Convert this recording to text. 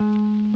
Mm-hmm.